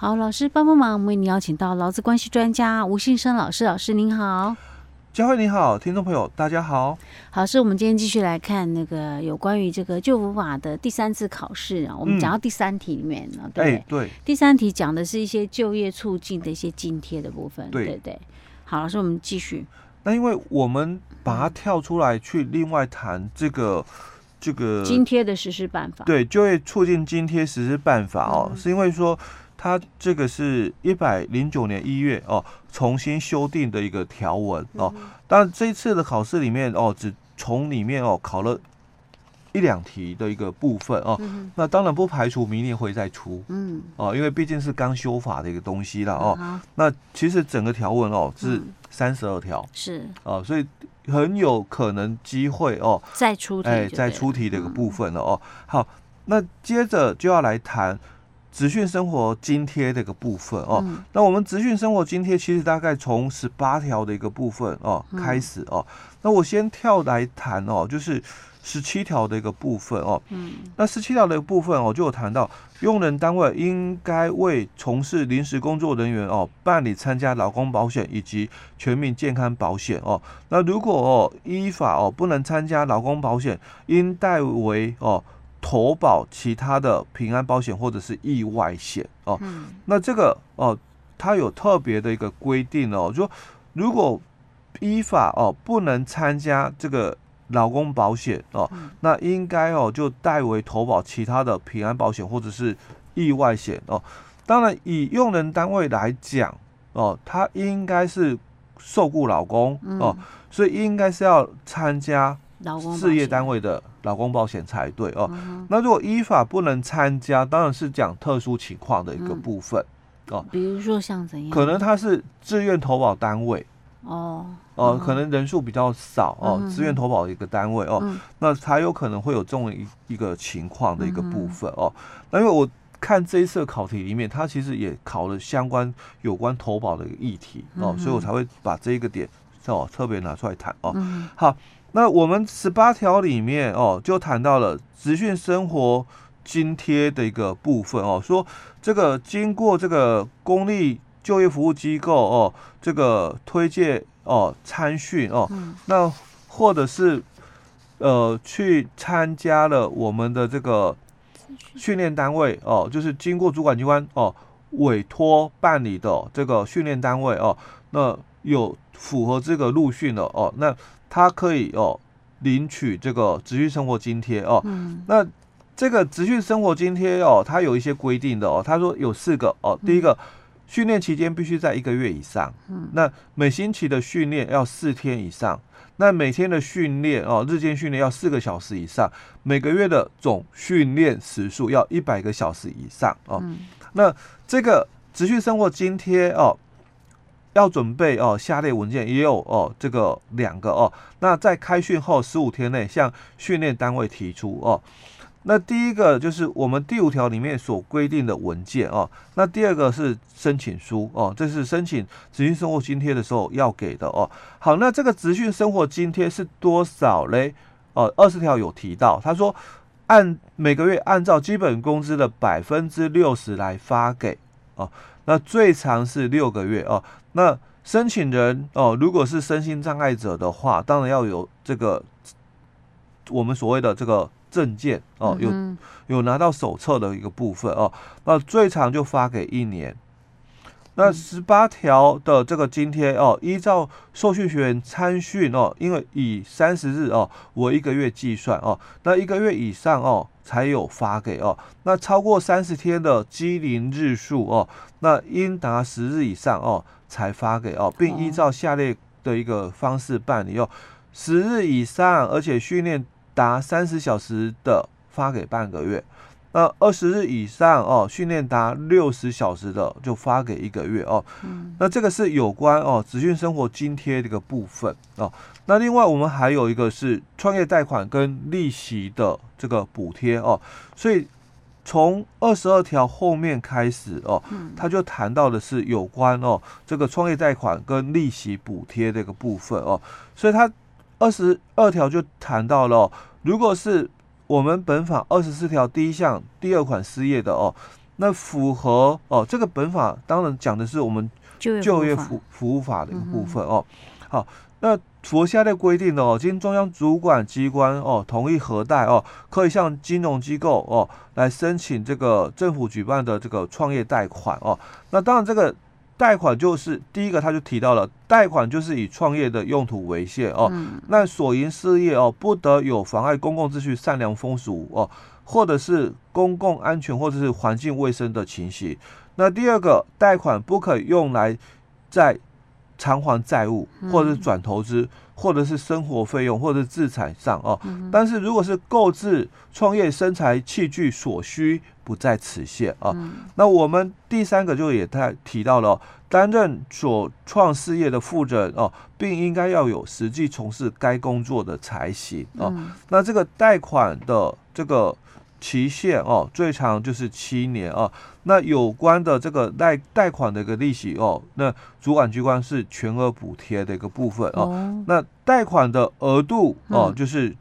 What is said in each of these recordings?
好，老师帮帮忙，我们为你邀请到劳资关系专家吴信生老师，老师您好。佳慧你好，听众朋友大家好。好，是我们今天继续来看那个有关于这个就服法的第三次考试啊。我们讲到第三题里面了，嗯、对，对，对，第三题讲的是一些就业促进的一些津贴的部分，对对，对。好，老师，我们继续。那因为我们把它跳出来去另外谈这个这个津贴的实施办法，对，就业促进津贴实施办法哦，嗯、是因为说。它这个是一百零九年一月哦，重新修订的一个条文哦。但这一次的考试里面哦，只从里面哦考了一两题的一个部分哦。那当然不排除明年会再出，嗯哦，因为毕竟是刚修法的一个东西了哦。那其实整个条文哦是三十二条，是哦，所以很有可能机会哦再出题，哎，再出题的一个部分了哦。好，那接着就要来谈。职训生活津贴的一个部分哦，嗯、那我们职训生活津贴其实大概从十八条的一个部分哦开始哦，嗯、那我先跳来谈哦，就是十七条的一个部分哦，嗯，那十七条的一个部分哦，就有谈到用人单位应该为从事临时工作人员哦办理参加劳工保险以及全民健康保险哦，那如果哦依法哦不能参加劳工保险，应代为哦。投保其他的平安保险或者是意外险哦，嗯、那这个哦，它有特别的一个规定哦，就如果依法哦不能参加这个劳工保险哦，嗯、那应该哦就代为投保其他的平安保险或者是意外险哦。当然，以用人单位来讲哦，他应该是受雇劳工哦，嗯、所以应该是要参加事业单位的。劳工保险才对哦。嗯、那如果依法不能参加，当然是讲特殊情况的一个部分、嗯、哦。比如说像怎样？可能他是自愿投保单位哦哦，可能人数比较少哦，自愿、投保的一个单位哦，嗯、那才有可能会有这种一一个情况的一个部分哦。嗯、那因为我看这一次的考题里面，它其实也考了相关有关投保的一个议题哦，嗯、所以我才会把这一个点哦特别拿出来谈哦。嗯、好。那我们十八条里面哦，就谈到了职训生活津贴的一个部分哦，说这个经过这个公立就业服务机构哦，这个推荐哦参训哦，嗯、那或者是呃去参加了我们的这个训练单位哦，就是经过主管机关哦委托办理的这个训练单位哦，那有符合这个陆训的哦，那。他可以哦领取这个持续生活津贴哦，嗯、那这个持续生活津贴哦，它有一些规定的哦。他说有四个哦，第一个训练期间必须在一个月以上，嗯、那每星期的训练要四天以上，那每天的训练哦，日间训练要四个小时以上，每个月的总训练时数要一百个小时以上哦。嗯、那这个持续生活津贴哦。要准备哦，下列文件也有哦，这个两个哦。那在开训后十五天内向训练单位提出哦。那第一个就是我们第五条里面所规定的文件哦。那第二个是申请书哦，这是申请职训生活津贴的时候要给的哦。好，那这个职训生活津贴是多少嘞？哦，二十条有提到，他说按每个月按照基本工资的百分之六十来发给哦。那最长是六个月哦。那申请人哦，如果是身心障碍者的话，当然要有这个我们所谓的这个证件哦，有有拿到手册的一个部分哦。那最长就发给一年。那十八条的这个津贴哦，依照受训学员参训哦，因为以三十日哦为一个月计算哦，那一个月以上哦才有发给哦。那超过三十天的机龄日数哦，那应达十日以上哦才发给哦，并依照下列的一个方式办理哦：十日以上而且训练达三十小时的发给半个月。那二十日以上哦，训练达六十小时的就发给一个月哦。嗯、那这个是有关哦，职训生活津贴这个部分哦。那另外我们还有一个是创业贷款跟利息的这个补贴哦。所以从二十二条后面开始哦，他就谈到的是有关哦这个创业贷款跟利息补贴这个部分哦。所以他二十二条就谈到了、哦，如果是我们本法二十四条第一项第二款失业的哦，那符合哦，这个本法当然讲的是我们就业服服务法的一个部分哦。好，那符合下列规定的哦，经中央主管机关哦同意核贷哦，可以向金融机构哦来申请这个政府举办的这个创业贷款哦。那当然这个。贷款就是第一个，他就提到了贷款就是以创业的用途为限哦。嗯、那所营事业哦，不得有妨碍公共秩序、善良风俗哦，或者是公共安全或者是环境卫生的情形。那第二个，贷款不可以用来在偿还债务，或者是转投资，嗯、或者是生活费用，或者是资产上哦。嗯、但是如果是购置创业生财器具所需。不在此限啊。嗯、那我们第三个就也太提到了，担任所创事业的负责人哦，并应该要有实际从事该工作的才行哦。嗯、那这个贷款的这个期限哦，最长就是七年哦。那有关的这个贷贷款的一个利息哦，那主管机关是全额补贴的一个部分哦。哦那贷款的额度哦，嗯、就是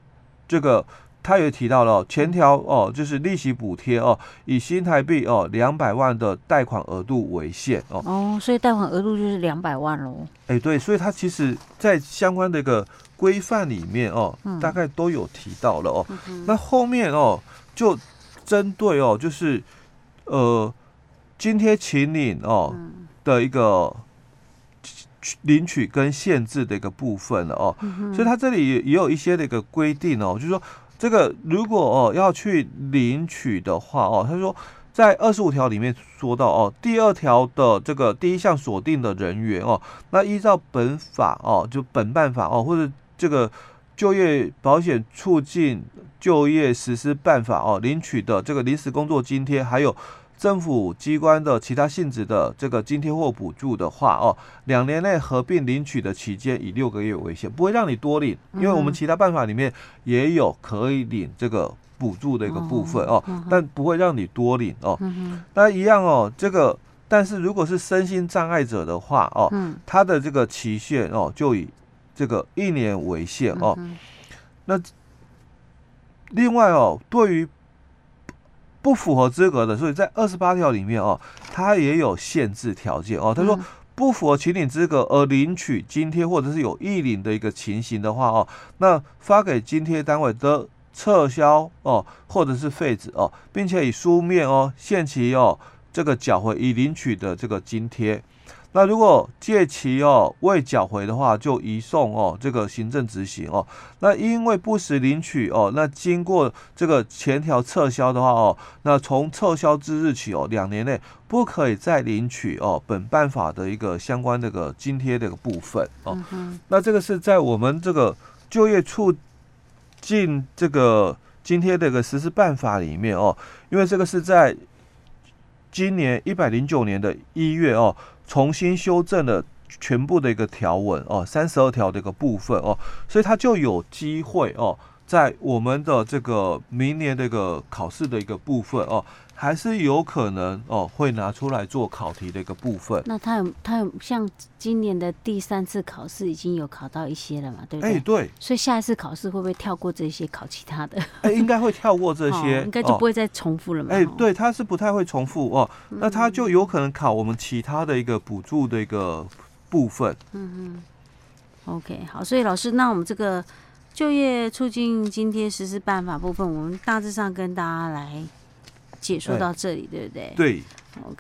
这个。他也提到了前条哦，就是利息补贴哦，以新台币哦两百万的贷款额度为限哦。哦，所以贷款额度就是两百万喽。哎，对，所以他其实在相关的一个规范里面哦，嗯、大概都有提到了哦。嗯、那后面哦，就针对哦，就是呃津贴请领哦的一个领取跟限制的一个部分了哦。嗯、所以他这里也也有一些的一个规定哦，就是说。这个如果哦要去领取的话哦，他说在二十五条里面说到哦，第二条的这个第一项锁定的人员哦，那依照本法哦，就本办法哦，或者这个就业保险促进就业实施办法哦，领取的这个临时工作津贴还有。政府机关的其他性质的这个津贴或补助的话，哦，两年内合并领取的期间以六个月为限，不会让你多领，因为我们其他办法里面也有可以领这个补助的一个部分哦，但不会让你多领哦。那一样哦，这个但是如果是身心障碍者的话哦，他的这个期限哦就以这个一年为限哦。那另外哦，对于不符合资格的，所以在二十八条里面哦，它也有限制条件哦。他说不符合请领资格而领取津贴或者是有意领的一个情形的话哦，那发给津贴单位的撤销哦，或者是废止哦，并且以书面哦限期哦这个缴回已领取的这个津贴。那如果借期哦未缴回的话，就移送哦这个行政执行哦。那因为不实领取哦，那经过这个前条撤销的话哦，那从撤销之日起哦，两年内不可以再领取哦本办法的一个相关这个津贴的一个部分哦。嗯、那这个是在我们这个就业促进这个津贴的一个实施办法里面哦，因为这个是在今年一百零九年的一月哦。重新修正了全部的一个条文哦，三十二条的一个部分哦，所以他就有机会哦，在我们的这个明年的一个考试的一个部分哦。还是有可能哦，会拿出来做考题的一个部分。那他有他有像今年的第三次考试已经有考到一些了嘛？对不对？哎，对。所以下一次考试会不会跳过这些考其他的？哎，应该会跳过这些，哦、应该就不会再重复了嘛。哎，对，他是不太会重复哦。那他就有可能考我们其他的一个补助的一个部分。嗯嗯。OK，好，所以老师，那我们这个就业促进津贴实施办法部分，我们大致上跟大家来。解说到这里，欸、对不对？对。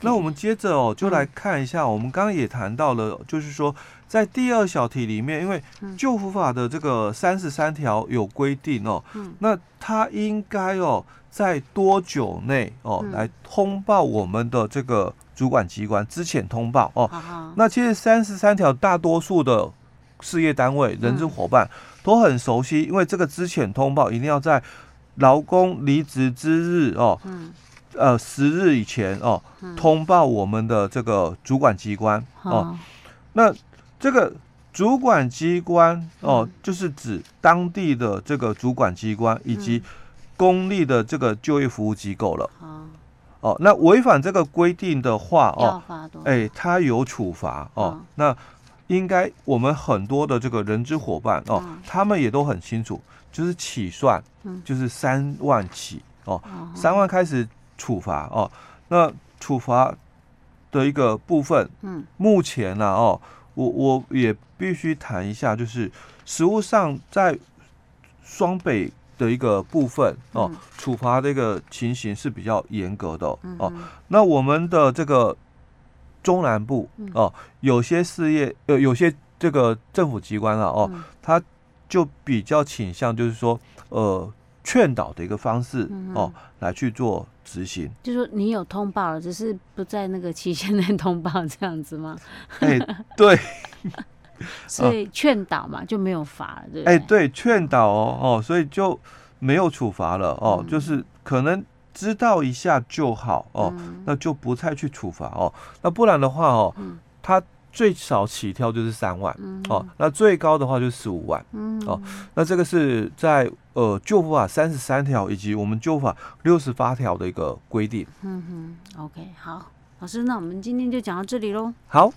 那我们接着哦，就来看一下，嗯、我们刚刚也谈到了，就是说，在第二小题里面，因为救护法的这个三十三条有规定哦，嗯、那他应该哦，在多久内哦、嗯、来通报我们的这个主管机关，之前通报哦。那其实三十三条大多数的事业单位、人资伙伴都很熟悉，因为这个之前通报一定要在劳工离职之日哦。嗯呃，十日以前哦，通报我们的这个主管机关哦。那这个主管机关哦，就是指当地的这个主管机关以及公立的这个就业服务机构了。哦，那违反这个规定的话哦，哎，他有处罚哦。那应该我们很多的这个人资伙伴哦，他们也都很清楚，就是起算，就是三万起哦，三万开始。处罚哦，那处罚的一个部分，嗯，目前呢，哦，我我也必须谈一下，就是实务上在双北的一个部分哦，处罚这个情形是比较严格的哦。那我们的这个中南部哦，有些事业呃，有些这个政府机关啊，哦，他就比较倾向就是说，呃。劝导的一个方式、嗯、哦，来去做执行，就是说你有通报了，只是不在那个期限内通报这样子吗？哎、欸，对，所以劝导嘛就没有罚了，对？哎、欸，对，劝导哦哦，所以就没有处罚了哦，嗯、就是可能知道一下就好哦，嗯、那就不再去处罚哦，那不然的话哦，嗯、他。最少起跳就是三万、嗯、哦，那最高的话就是十五万、嗯、哦。那这个是在呃旧服法三十三条以及我们旧法六十八条的一个规定。嗯哼，OK，好，老师，那我们今天就讲到这里喽。好。